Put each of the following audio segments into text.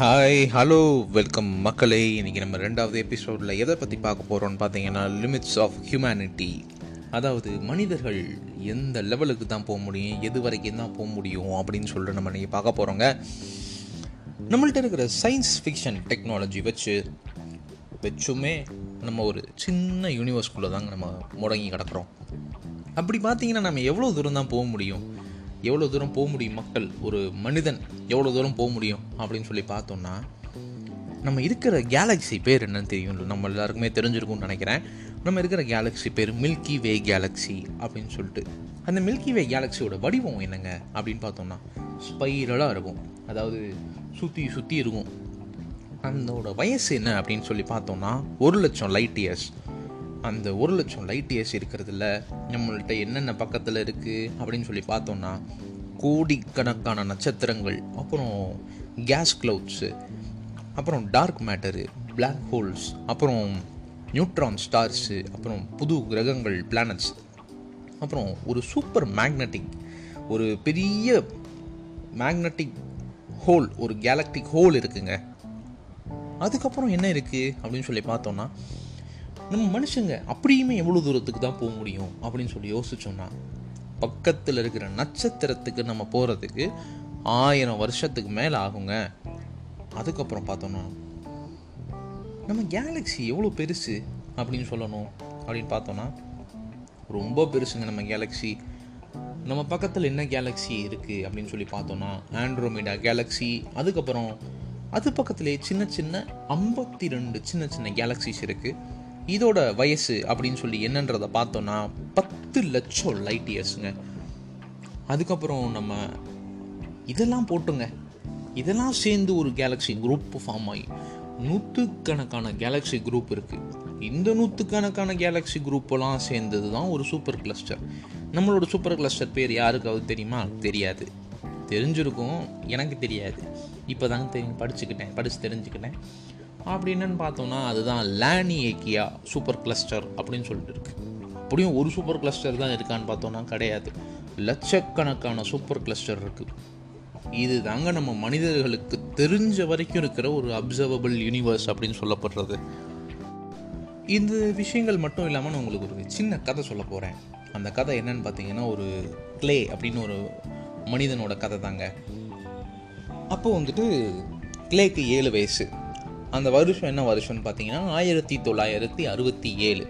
Hi hello welcome மக்களே. இன்றைக்கி நம்ம ரெண்டாவது எபிசோடில் எதை பற்றி பார்க்க போகிறோம்னு பார்த்தீங்கன்னா லிமிட்ஸ் ஆஃப் ஹியூமனிட்டி அதாவது மனிதர்கள் எந்த லெவலுக்கு தான் போக முடியும் எது வரைக்கும் தான் போக முடியும் அப்படின்னு சொல்லிட்டு நம்ம இன்றைக்கி பார்க்க போகிறோங்க நம்மள்ட்ட இருக்கிற சயின்ஸ் ஃபிக்ஷன் டெக்னாலஜி வச்சு வச்சுமே நம்ம ஒரு சின்ன யூனிவர்ஸ்குள்ளே தாங்க நம்ம முடங்கி கிடக்குறோம். அப்படி பார்த்தீங்கன்னா நம்ம எவ்வளோ தூரம் தான் போக முடியும்? எவ்வளோ தூரம் போக முடியும் மக்கள்? ஒரு மனிதன் எவ்வளோ தூரம் போக முடியும் அப்படின்னு சொல்லி பார்த்தோம்னா நம்ம இருக்கிற கேலக்ஸி பேர் என்னன்னு தெரியும் நம்ம எல்லாருக்குமே தெரிஞ்சிருக்கும்னு நினைக்கிறேன். நம்ம இருக்கிற கேலக்ஸி பேர் மில்கி வே கேலக்ஸி அப்படின்னு சொல்லிட்டு. அந்த மில்கி வே கேலக்ஸியோட வடிவம் என்னங்க? அப்படின்னு பார்த்தோம்னா ஸ்பைரலாக இருக்கும். அதாவது சுற்றி சுற்றி இருக்கும். அதோட வயசு என்ன அப்படின்னு சொல்லி பார்த்தோம்னா ஒரு லட்சம் லைட் இயர்ஸ் அந்த ஒரு லட்சம் லைட் ஏசி இருக்கிறதுல நம்மள்ட்ட என்னென்ன பக்கத்தில் இருக்குது அப்படின்னு சொல்லி பார்த்தோம்னா கோடிக்கணக்கான நட்சத்திரங்கள் அப்புறம் கேஸ் க்ளவுட்ஸு அப்புறம் டார்க் மேட்டரு பிளாக் ஹோல்ஸ் அப்புறம் நியூட்ரான் ஸ்டார்ஸு அப்புறம் புது கிரகங்கள் பிளானட்ஸ் அப்புறம் ஒரு சூப்பர் மேக்னட்டிக் ஒரு பெரிய மேக்னட்டிக் ஹோல் ஒரு கேலக்டிக் ஹோல் இருக்குங்க. அதுக்கப்புறம் என்ன இருக்குது அப்படின்னு சொல்லி பார்த்தோம்னா நம்ம மனுஷங்க அப்படியுமே எவ்வளோ தூரத்துக்கு தான் போக முடியும் அப்படின்னு சொல்லி யோசிச்சோம்னா பக்கத்தில் இருக்கிற நட்சத்திரத்துக்கு நம்ம போகிறதுக்கு ஆயிரம் வருஷத்துக்கு மேலே ஆகுங்க. அதுக்கப்புறம் பார்த்தோம்னா நம்ம கேலக்ஸி எவ்வளோ பெருசு அப்படின்னு சொல்லணும் அப்படின்னு பார்த்தோன்னா ரொம்ப பெருசுங்க நம்ம கேலக்ஸி நம்ம பக்கத்தில் என்ன கேலக்ஸி இருக்குது அப்படின்னு சொல்லி பார்த்தோன்னா ஆண்ட்ரோமிடா கேலக்ஸி அதுக்கப்புறம் அது பக்கத்துலேயே சின்ன சின்ன ஐம்பத்தி ரெண்டு சின்ன சின்ன கேலக்ஸிஸ் இருக்குது இதோட வயசு அப்படின்னு சொல்லி என்னன்றதை பார்த்தோன்னா பத்து லட்சம் லைட் இயர்ஸுங்க அதுக்கப்புறம் நம்ம இதெல்லாம் போட்டுங்க. இதெல்லாம் சேர்ந்து ஒரு கேலக்ஸி குரூப் ஃபார்ம் ஆகி நூற்றுக்கணக்கான கேலக்ஸி குரூப் இருக்குது இந்த நூற்றுக்கணக்கான கேலக்ஸி குரூப்பெல்லாம் சேர்ந்தது தான் ஒரு சூப்பர் கிளஸ்டர் நம்மளோட சூப்பர் கிளஸ்டர் பேர் யாருக்காவது தெரியுமா? தெரியாது. தெரிஞ்சிருக்கும். எனக்கு தெரியாது. இப்போ தாங்க தெரியும். படிச்சுக்கிட்டேன். படித்து தெரிஞ்சுக்கிட்டேன். அப்படி என்னன்னு பார்த்தோம்னா அதுதான் லேனி ஏக்கியா சூப்பர் கிளஸ்டர் அப்படின்னு சொல்லிட்டு இருக்கு. அப்படியும் ஒரு சூப்பர் கிளஸ்டர் தான் இருக்கான்னு பார்த்தோம்னா கிடையாது. லட்சக்கணக்கான சூப்பர் கிளஸ்டர் இருக்குது இது தாங்க நம்ம மனிதர்களுக்கு தெரிஞ்ச வரைக்கும் இருக்கிற ஒரு அப்சர்வபிள் யூனிவர்ஸ் அப்படின்னு சொல்லப்படுறது. இந்த விஷயங்கள் மட்டும் இல்லாமல் நான் உங்களுக்கு ஒரு சின்ன கதை சொல்ல போகிறேன் அந்த கதை என்னன்னு பார்த்தீங்கன்னா ஒரு கிளே அப்படின்னு ஒரு மனிதனோட கதை தாங்க. அப்போ வந்துட்டு கிளேக்கு ஏழு வயசு. அந்த வருஷம் என்ன வருஷம்னு பார்த்தீங்கன்னா ஆயிரத்தி தொள்ளாயிரத்தி அறுபத்தி ஏழு.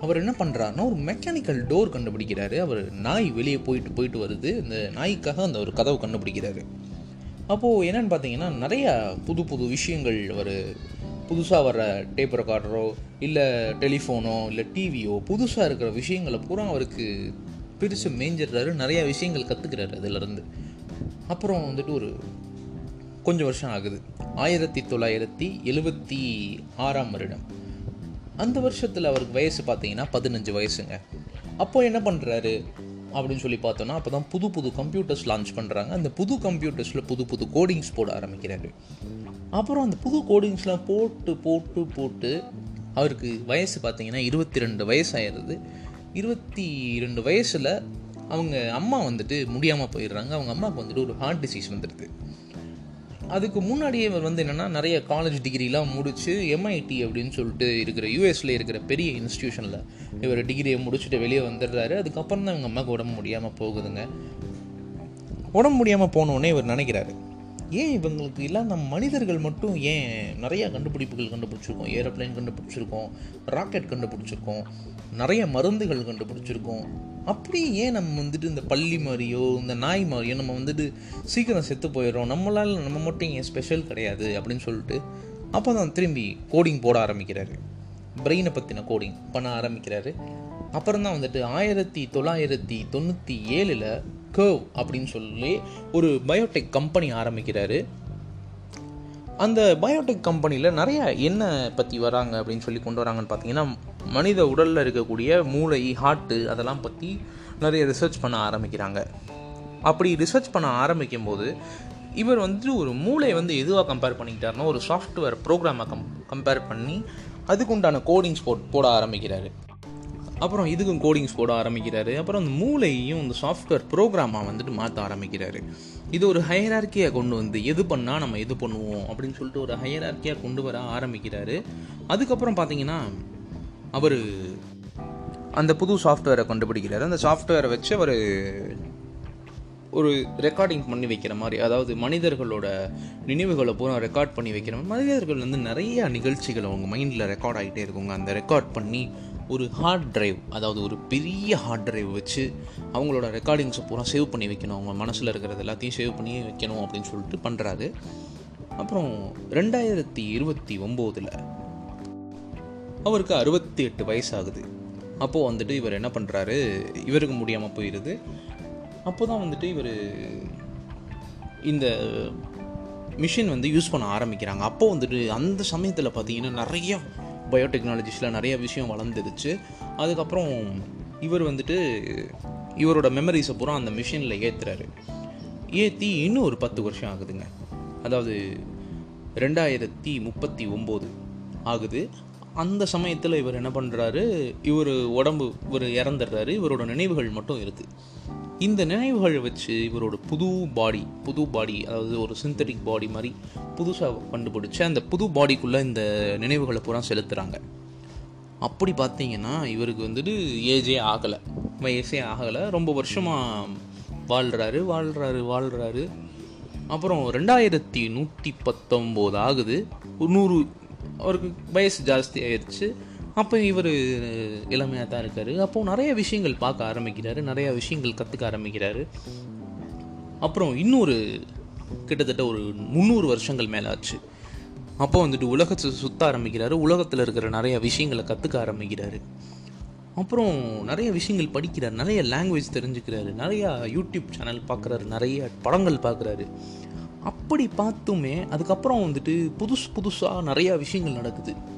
அவர் என்ன பண்ணுறாருன்னா ஒரு மெக்கானிக்கல் டோர் கண்டுபிடிக்கிறாரு. அவர் நாய் வெளியே போயிட்டு போயிட்டு வருது. இந்த நாய்க்காக அந்த ஒரு கதவு கண்டுபிடிக்கிறாரு. அப்போது என்னென்னு பார்த்தீங்கன்னா நிறையா புது புது விஷயங்கள் அவர் புதுசாக வர டேப் ரெக்கார்டரோ இல்லை டெலிஃபோனோ இல்லை டிவியோ புதுசாக இருக்கிற விஷயங்களை பூரா அவருக்கு பெருசு மேஞ்சிடுறாரு. நிறையா விஷயங்கள் கற்றுக்கிறாரு அதிலிருந்து அப்புறம் வந்துட்டு ஒரு கொஞ்சம் வருஷம் ஆகுது. ஆயிரத்தி தொள்ளாயிரத்தி எழுபத்தி ஆறாம் வருடம். அந்த வருஷத்தில் அவருக்கு வயசு பார்த்தீங்கன்னா பதினஞ்சு வயசுங்க. அப்போ என்ன பண்ணுறாரு அப்படின்னு சொல்லி பார்த்தோன்னா அப்போ தான் புது புது கம்ப்யூட்டர்ஸ் லான்ச் பண்ணுறாங்க அந்த புது கம்ப்யூட்டர்ஸில் புது புது கோடிங்ஸ் போட ஆரம்பிக்கிறாரு. அப்புறம் அந்த புது கோடிங்ஸ்லாம் போட்டு போட்டு போட்டு அவருக்கு வயசு பார்த்தீங்கன்னா இருபத்தி ரெண்டு வயசாயிருது. இருபத்தி ரெண்டு வயசில் அவங்க அம்மா வந்துட்டு முடியாமல் போயிடுறாங்க. அவங்க அம்மாவுக்கு வந்துட்டு ஒரு ஹார்ட் டிசீஸ் வந்துடுது அதுக்கு முன்னாடியே இவர் வந்து என்னென்னா நிறைய காலேஜ் டிகிரிலாம் முடிச்சு எம்ஐடி அப்படின்னு சொல்லிட்டு இருக்கிற யூஎஸில் இருக்கிற பெரிய இன்ஸ்டியூஷனில் இவர் டிகிரியை முடிச்சுட்டு வெளியே வந்துடுறாரு. அதுக்கப்புறம் தான் இவங்க அம்மாவுக்கு உடம்பு முடியாமல் போகுதுங்க. உடம்பு முடியாமல் போனோடனே இவர் நினைக்கிறாரு ஏன் இவங்களுக்கு இல்லாத நம்ம மனிதர்கள் மட்டும் ஏன் நிறையா கண்டுபிடிப்புகள் கண்டுபிடிச்சிருக்கோம்? ஏரோப்ளைன் கண்டுபிடிச்சிருக்கோம் ராக்கெட் கண்டுபிடிச்சிருக்கோம் நிறைய மருந்துகள் கண்டுபிடிச்சிருக்கோம். அப்படி ஏன் நம்ம வந்துட்டு இந்த பள்ளி மாதிரியோ இந்த நாய் மாதிரியோ நம்ம வந்துட்டு சீக்கிரம் செத்து போயிடுறோம்? நம்மளால் நம்ம மட்டும் ஏன் ஸ்பெஷல் கிடையாது அப்படின்னு சொல்லிட்டு அப்போ தான் திரும்பி கோடிங் போட ஆரம்பிக்கிறாரு. பிரெயினை பற்றின கோடிங் பண்ண ஆரம்பிக்கிறாரு. அப்புறம் தான் வந்துட்டு ஆயிரத்தி தொள்ளாயிரத்தி தொண்ணூற்றி ஏழில் கர்வ் அப்படின்னு சொல்லி ஒரு பயோடெக் கம்பெனி ஆரம்பிக்கிறாரு. அந்த பயோடெக் கம்பெனியில் நிறைய என்ன பற்றி வராங்க அப்படின்னு சொல்லி கொண்டு வராங்கன்னு பார்த்தீங்கன்னா மனித உடலில் இருக்கக்கூடிய மூளை ஹார்ட்டு அதெல்லாம் பற்றி நிறைய ரிசர்ச் பண்ண ஆரம்பிக்கிறாங்க. அப்படி ரிசர்ச் பண்ண ஆரம்பிக்கும் போது இவர் வந்து ஒரு மூளை வந்து எதுவாக கம்பேர் பண்ணிக்கிட்டாருன்னா ஒரு சாஃப்ட்வேர் ப்ரோக்ராமை கம் கம்பேர் பண்ணி அதுக்கு உண்டான கோடிங்ஸ் போட் போட ஆரம்பிக்கிறாரு. அப்புறம் இதுக்கும் கோடிங்ஸ் போட ஆரம்பிக்கிறாரு. அப்புறம் அந்த மூளையையும் இந்த சாஃப்ட்வேர் ப்ரோக்ராமாக வந்துட்டு மாற்ற ஆரம்பிக்கிறாரு. இது ஒரு ஹையரார்க்கியாக கொண்டு வந்து எது பண்ணால் நம்ம எது பண்ணுவோம் அப்படின்னு சொல்லிட்டு ஒரு ஹையரார்க்கியாக கொண்டு வர ஆரம்பிக்கிறாரு. அதுக்கப்புறம் பார்த்தீங்கன்னா அவர் அந்த புது சாஃப்ட்வேரை கண்டுபிடிக்கிறாரு. அந்த சாஃப்ட்வேரை வச்சு அவர் ஒரு ரெக்கார்டிங் பண்ணி வைக்கிற மாதிரி அதாவது மனிதர்களோட நினைவுகளை பூரா ரெக்கார்ட் பண்ணி வைக்கிற மாதிரி. மனிதர்கள் வந்து நிறைய நிகழ்ச்சிகள் அவங்க மைண்டில் ரெக்கார்ட் ஆகிட்டே இருக்குங்க. அந்த ரெக்கார்ட் பண்ணி ஒரு ஹார்ட் டிரைவ் அதாவது ஒரு பெரிய ஹார்ட் டிரைவ் வச்சு அவங்களோட ரெக்கார்டிங்ஸை பூரா சேவ் பண்ணி வைக்கணும். அவங்க மனசில் இருக்கிறது எல்லாத்தையும் சேவ் பண்ணி வைக்கணும் அப்படின்னு சொல்லிட்டு பண்ணுறாரு அப்புறம் ரெண்டாயிரத்தி இருபத்தி ஒம்போதில் அவருக்கு அறுபத்தி எட்டு வயசு ஆகுது அப்போது வந்துட்டு இவர் என்ன பண்ணுறாரு இவருக்கு முடியாமல் போயிடுது அப்போ தான் வந்துட்டு இவர் இந்த மிஷின் வந்து யூஸ் பண்ண ஆரம்பிக்கிறாங்க. அப்போது வந்துட்டு அந்த சமயத்தில் பார்த்தீங்கன்னா நிறைய பயோடெக்னாலஜிஸில் நிறைய விஷயம் வளர்ந்துருச்சு அதுக்கப்புறம் இவர் வந்துட்டு இவரோட மெமரிஸை பூரா அந்த மிஷினில் ஏற்றுறாரு ஏற்றி இன்னும் ஒரு பத்து வருஷம் ஆகுதுங்க. அதாவது ரெண்டாயிரத்தி முப்பத்தி ஒம்பது ஆகுது. அந்த சமயத்தில் இவர் என்ன பண்ணுறாரு இவர் உடம்பு இவர் இறந்துடுறாரு. இவரோட நினைவுகள் மட்டும் இருக்குது இந்த நினைவுகளை வச்சு இவரோட புது பாடி புது பாடி அதாவது ஒரு சிந்தட்டிக் பாடி மாதிரி புதுசாக கண்டுபிடிச்சி அந்த புது பாடிக்குள்ளே இந்த நினைவுகளை பூரா செலுத்துகிறாங்க அப்படி பார்த்தீங்கன்னா இவருக்கு வந்துட்டு ஏஜே ஆகலை. வயசே ஆகலை. ரொம்ப வருஷமாக வாழ்கிறாரு வாழ்கிறாரு வாழ்கிறாரு அப்புறம் ரெண்டாயிரத்தி நூற்றி பத்தொம்போது ஆகுது. ஒரு நூறு அவருக்கு வயசு ஜாஸ்தி ஆயிடுச்சு அப்போ இவர் இளமையாக தான் இருக்கார். அப்போது நிறைய விஷயங்கள் பார்க்க ஆரம்பிக்கிறாரு. நிறையா விஷயங்கள் கற்றுக்க ஆரம்பிக்கிறாரு. அப்புறம் இன்னொரு கிட்டத்தட்ட ஒரு முந்நூறு வருஷங்கள் மேலே ஆச்சு. அப்போ வந்துட்டு உலகத்தை சுற்ற ஆரம்பிக்கிறாரு. உலகத்தில் இருக்கிற நிறைய விஷயங்களை கற்றுக்க ஆரம்பிக்கிறாரு. அப்புறம் நிறைய விஷயங்கள் படிக்கிறார். நிறைய லாங்குவேஜ் தெரிஞ்சுக்கிறாரு. நிறையா யூடியூப் சேனல் பார்க்குறாரு நிறைய படங்கள் பார்க்குறாரு அப்படி பார்த்துமே அதுக்கப்புறம் வந்துட்டு புதுசு புதுசாக நிறையா விஷயங்கள் நடக்குது.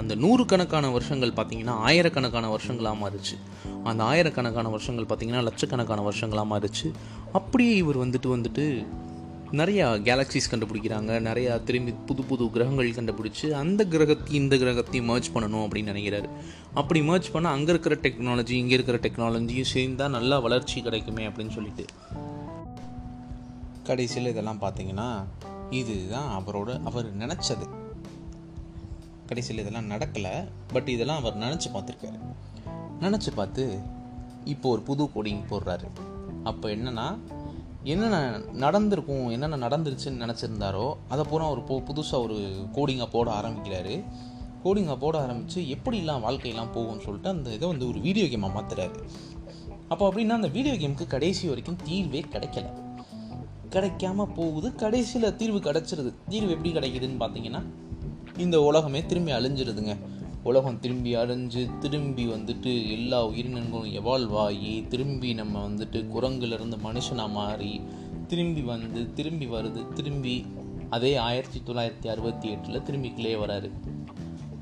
அந்த நூறுக்கணக்கான வருஷங்கள் பார்த்தீங்கன்னா ஆயிரக்கணக்கான வருஷங்களாக மாறுச்சு. அந்த ஆயிரக்கணக்கான வருஷங்கள் பார்த்தீங்கன்னா லட்சக்கணக்கான வருஷங்களாக மாறுச்சு. அப்படியே இவர் வந்துட்டு வந்துட்டு நிறையா கேலக்சிஸ் கண்டுபிடிக்கிறாங்க. நிறையா திரும்பி புது புது கிரகங்கள் கண்டுபிடிச்சி அந்த கிரகத்தையும் இந்த கிரகத்தையும் மர்ஜ் பண்ணணும் அப்படின்னு நினைக்கிறாரு. அப்படி மர்ஜ் பண்ணால் அங்கே இருக்கிற டெக்னாலஜி இங்கே இருக்கிற டெக்னாலஜியும் சேர்ந்தால் நல்லா வளர்ச்சி கிடைக்குமே அப்படின்னு சொல்லிட்டு. கடைசியில் இதெல்லாம் பார்த்தீங்கன்னா இதுதான் அவரோட அவர் நினச்சது. கடைசியில் இதெல்லாம் நடக்கலை பட் இதெல்லாம் அவர் நினச்சி பார்த்துருக்காரு. நினச்சி பார்த்து இப்போ ஒரு புது கோடிங் போடுறாரு. அப்போ என்னென்னா என்னென்ன நடந்திருக்கும் என்னென்ன நடந்துருச்சுன்னு நினச்சிருந்தாரோ அதை பூரா ஒரு போ புதுசாக ஒரு கோடிங்கை போட ஆரம்பிக்கிறாரு. கோடிங்கை போட ஆரம்பித்து எப்படிலாம் வாழ்க்கையெல்லாம் போகும்னு சொல்லிட்டு அந்த இதை வந்து ஒரு வீடியோ கேமாக மாற்றுறாரு அப்போ அப்படின்னா அந்த வீடியோ கேமுக்கு கடைசி வரைக்கும் தீர்வே கிடைக்கல. கிடைக்காம போகுது கடைசியில் தீர்வு கிடச்சிருது. தீர்வு எப்படி கிடைக்குதுன்னு பார்த்தீங்கன்னா இந்த உலகமே திரும்பி அழிஞ்சிருதுங்க. உலகம் திரும்பி அழிஞ்சு திரும்பி வந்துட்டு எல்லா உயிரினங்களும் எவால்வ் ஆகி திரும்பி நம்ம வந்துட்டு குரங்குலேருந்து மனுஷனாக மாறி திரும்பி வந்து திரும்பி வருது திரும்பி அதே ஆயிரத்தி தொள்ளாயிரத்தி அறுபத்தி எட்டில் திரும்பி கிளே வராரு.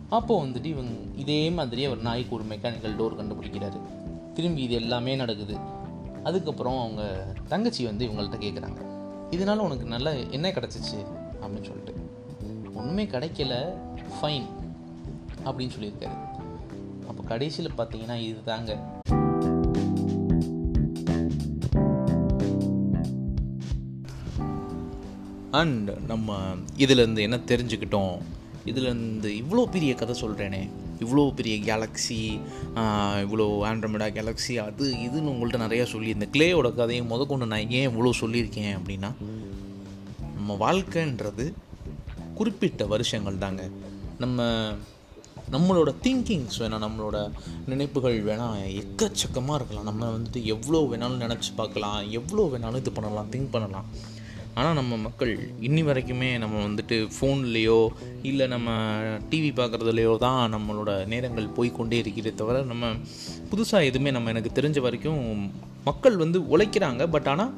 அப்போது வந்துட்டு இவங்க இதே மாதிரி அவர் நாய்க்கு ஒரு மெக்கானிக்கல் டோர் கண்டுபிடிக்கிறாரு. திரும்பி இது எல்லாமே நடக்குது. அதுக்கப்புறம் அவங்க தங்கச்சி வந்து இவங்கள்ட்ட கேட்குறாங்க இதனால உனக்கு நல்ல என்ன கிடச்சிச்சு? அப்படின்னு சொல்லிட்டு. ஒன்றுமே கிடைக்கல ஃபைன் அப்படின்னு சொல்லியிருக்காரு. அப்போ கடைசியில் பார்த்தீங்கன்னா இது தாங்க அண்ட் நம்ம இதிலேருந்து என்ன தெரிஞ்சுக்கிட்டோம்? இதுலேருந்து இவ்வளோ பெரிய கதை சொல்கிறேனே இவ்வளோ பெரிய கேலக்ஸி இவ்வளோ ஆண்ட்ரமிடா கேலக்ஸி அது இதுன்னு உங்கள்கிட்ட நிறையா சொல்லி இந்த கிளேயோட கதையும் முத கொண்டு நான் ஏன் இவ்வளோ சொல்லியிருக்கேன் அப்படின்னா நம்ம வாழ்க்கைன்றது குறிப்பிட்ட வருஷங்கள் தாங்க. நம்ம நம்மளோட திங்கிங்ஸ் வேணால் நம்மளோட நினைப்புகள் வேணால் எக்கச்சக்கமாக இருக்கலாம். நம்ம வந்துட்டு எவ்வளோ வேணாலும் நினச்சி பார்க்கலாம் எவ்வளோ வேணாலும் இது பண்ணலாம் திங்க் பண்ணலாம். ஆனால் நம்ம மக்கள் இன்னி வரைக்குமே நம்ம வந்துட்டு ஃபோன்லேயோ இல்லை நம்ம டிவி பார்க்குறதுலையோ தான் நம்மளோட நேரங்கள் போய்கொண்டே இருக்கிறதே தவிர நம்ம புதுசாக எதுவுமே நம்ம எனக்கு தெரிஞ்ச வரைக்கும் மக்கள் வந்து உழைக்கிறாங்க. பட் ஆனால்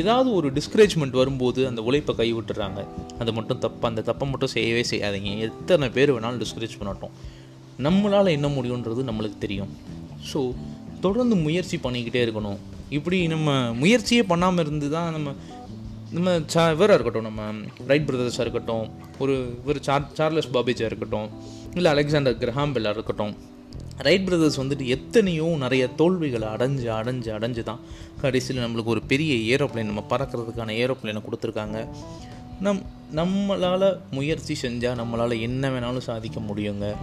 ஏதாவது ஒரு டிஸ்கரேஜ்மெண்ட் வரும்போது அந்த உழைப்பை கை விட்டுறாங்க அது மட்டும் தப்பு அந்த தப்பை மட்டும் செய்யவே செய்யாதீங்க. எத்தனை பேர் வேணாலும் டிஸ்கரேஜ் பண்ணட்டும். நம்மளால் என்ன முடியுன்றது நம்மளுக்கு தெரியும். ஸோ தொடர்ந்து முயற்சி பண்ணிக்கிட்டே இருக்கணும். இப்படி நம்ம முயற்சியே பண்ணாமல் இருந்து தான் நம்ம நம்ம சா இவராக இருக்கட்டும் நம்ம ரைட் பிரதர்ஸாக இருக்கட்டும் ஒரு இவர் சார் சார்லஸ் பாபேஜாக இருக்கட்டும் இல்லை அலெக்சாண்டர் கிரஹாம்பெல்லாக இருக்கட்டும் ரைட் பிரதர்ஸ் வந்துட்டு எத்தனையோ நிறைய தோல்விகளை அடைஞ்சு அடைஞ்சு அடைஞ்சு தான் கடைசியில் நம்மளுக்கு ஒரு பெரிய ஏரோப்ளேன் நம்ம பறக்கிறதுக்கான ஏரோப்ளேனை கொடுத்துருக்காங்க. நம் நம்மளால் முயற்சி செஞ்சால் நம்மளால் என்ன வேணாலும் சாதிக்க முடியுங்க.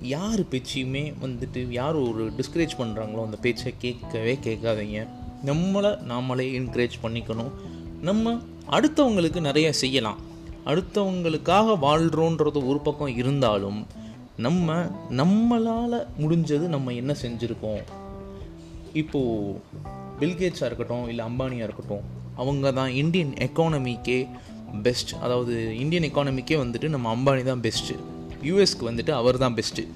யார் பேச்சையுமே வந்துட்டு யார் ஒரு டிஸ்கரேஜ் பண்ணுறாங்களோ அந்த பேச்சை கேட்கவே கேட்காதீங்க. நம்மளை நாமளே என்கரேஜ் பண்ணிக்கணும். நம்ம அடுத்தவங்களுக்கு நிறைய செய்யலாம். அடுத்தவங்களுக்காக வாழ்கிறோன்றது ஒரு பக்கம் இருந்தாலும் நம்ம நம்மளால் முடிஞ்சது நம்ம என்ன செஞ்சுருக்கோம்? இப்போது பில்கேட்ஸாக இருக்கட்டும் இல்லை அம்பானியாக இருக்கட்டும் அவங்க தான் இந்தியன் எக்கானமிக்கே பெஸ்ட் அதாவது இந்தியன் எக்கானமிக்கே வந்துட்டு நம்ம அம்பானி தான் பெஸ்ட்டு யூஎஸ்க்கு வந்துட்டு அவர் தான் பெஸ்ட்டு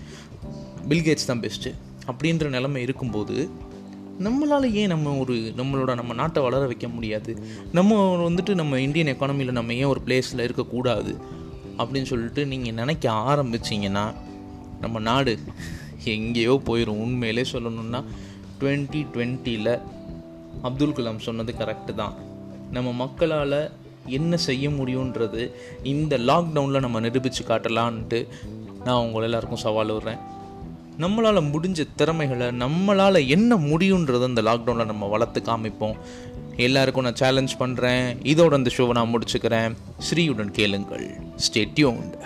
பில்கேட்ஸ் தான் பெஸ்ட்டு அப்படின்ற நிலைமை இருக்கும்போது நம்மளால் ஏன் நம்ம ஒரு நம்மளோட நம்ம நாட்டை வளர வைக்க முடியாது? நம்ம வந்துட்டு நம்ம இந்தியன் எக்கானமியில் நம்ம ஏன் ஒரு பிளேஸில் இருக்கக்கூடாது? அப்படின்னு சொல்லிட்டு நீங்கள் நினைக்க ஆரம்பிச்சிங்கன்னா நம்ம நாடு எங்கேயோ போயிடும் உண்மையிலே சொல்லணுன்னா டுவெண்ட்டி டுவெண்ட்டியில் அப்துல் கலாம் சொன்னது கரெக்டு தான். நம்ம மக்களால் என்ன செய்ய முடியுன்றது இந்த லாக்டவுனில் நம்ம நிரூபித்து காட்டலான்ட்டு நான் உங்களை எல்லாருக்கும் சவால் விடுறேன். நம்மளால் முடிஞ்ச திறமைகளை நம்மளால் என்ன முடியுன்றதை இந்த லாக்டவுனில் நம்ம வளர்த்து காமிப்போம். எல்லாருக்கும் நான் சேலஞ்ச் பண்ணுறேன் இதோட இந்த ஷோவை நான் முடிச்சுக்கிறேன். ஸ்ரீயுடன் கேளுங்கள். ஸ்டேட்யூண்ட்